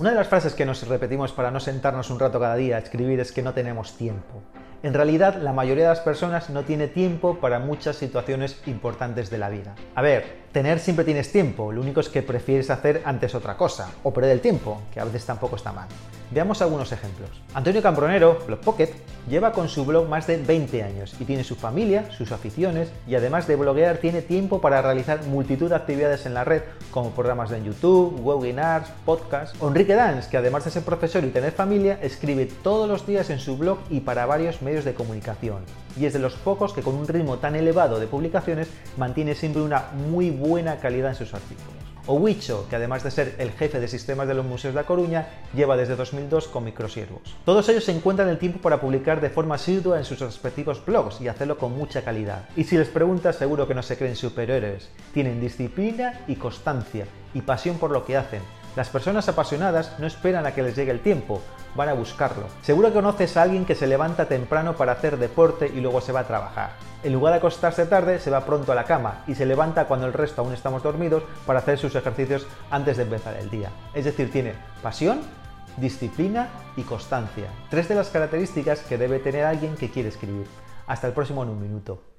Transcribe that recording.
Una de las frases que nos repetimos para no sentarnos un rato cada día a escribir es que no tenemos tiempo. En realidad, la mayoría de las personas no tiene tiempo para muchas situaciones importantes de la vida. A ver, tener siempre tienes tiempo, lo único es que prefieres hacer antes otra cosa, o perder el tiempo, que a veces tampoco está mal. Veamos algunos ejemplos. Antonio Cambronero, Blog Pocket, lleva con su blog más de 20 años y tiene su familia, sus aficiones y además de bloguear tiene tiempo para realizar multitud de actividades en la red como programas en YouTube, webinars, podcasts. Enrique Dance, que además de ser profesor y tener familia, escribe todos los días en su blog y para varios medios de comunicación. Y es de los pocos que con un ritmo tan elevado de publicaciones mantiene siempre una muy buena calidad en sus artículos o Huicho, que además de ser el jefe de sistemas de los museos de La Coruña, lleva desde 2002 con microsiervos. Todos ellos se encuentran el tiempo para publicar de forma asidua en sus respectivos blogs y hacerlo con mucha calidad. Y si les preguntas, seguro que no se creen superhéroes. Tienen disciplina y constancia y pasión por lo que hacen. Las personas apasionadas no esperan a que les llegue el tiempo, van a buscarlo. Seguro que conoces a alguien que se levanta temprano para hacer deporte y luego se va a trabajar. En lugar de acostarse tarde, se va pronto a la cama y se levanta cuando el resto aún estamos dormidos para hacer sus ejercicios antes de empezar el día. Es decir, tiene pasión, disciplina y constancia. Tres de las características que debe tener alguien que quiere escribir. Hasta el próximo en un minuto.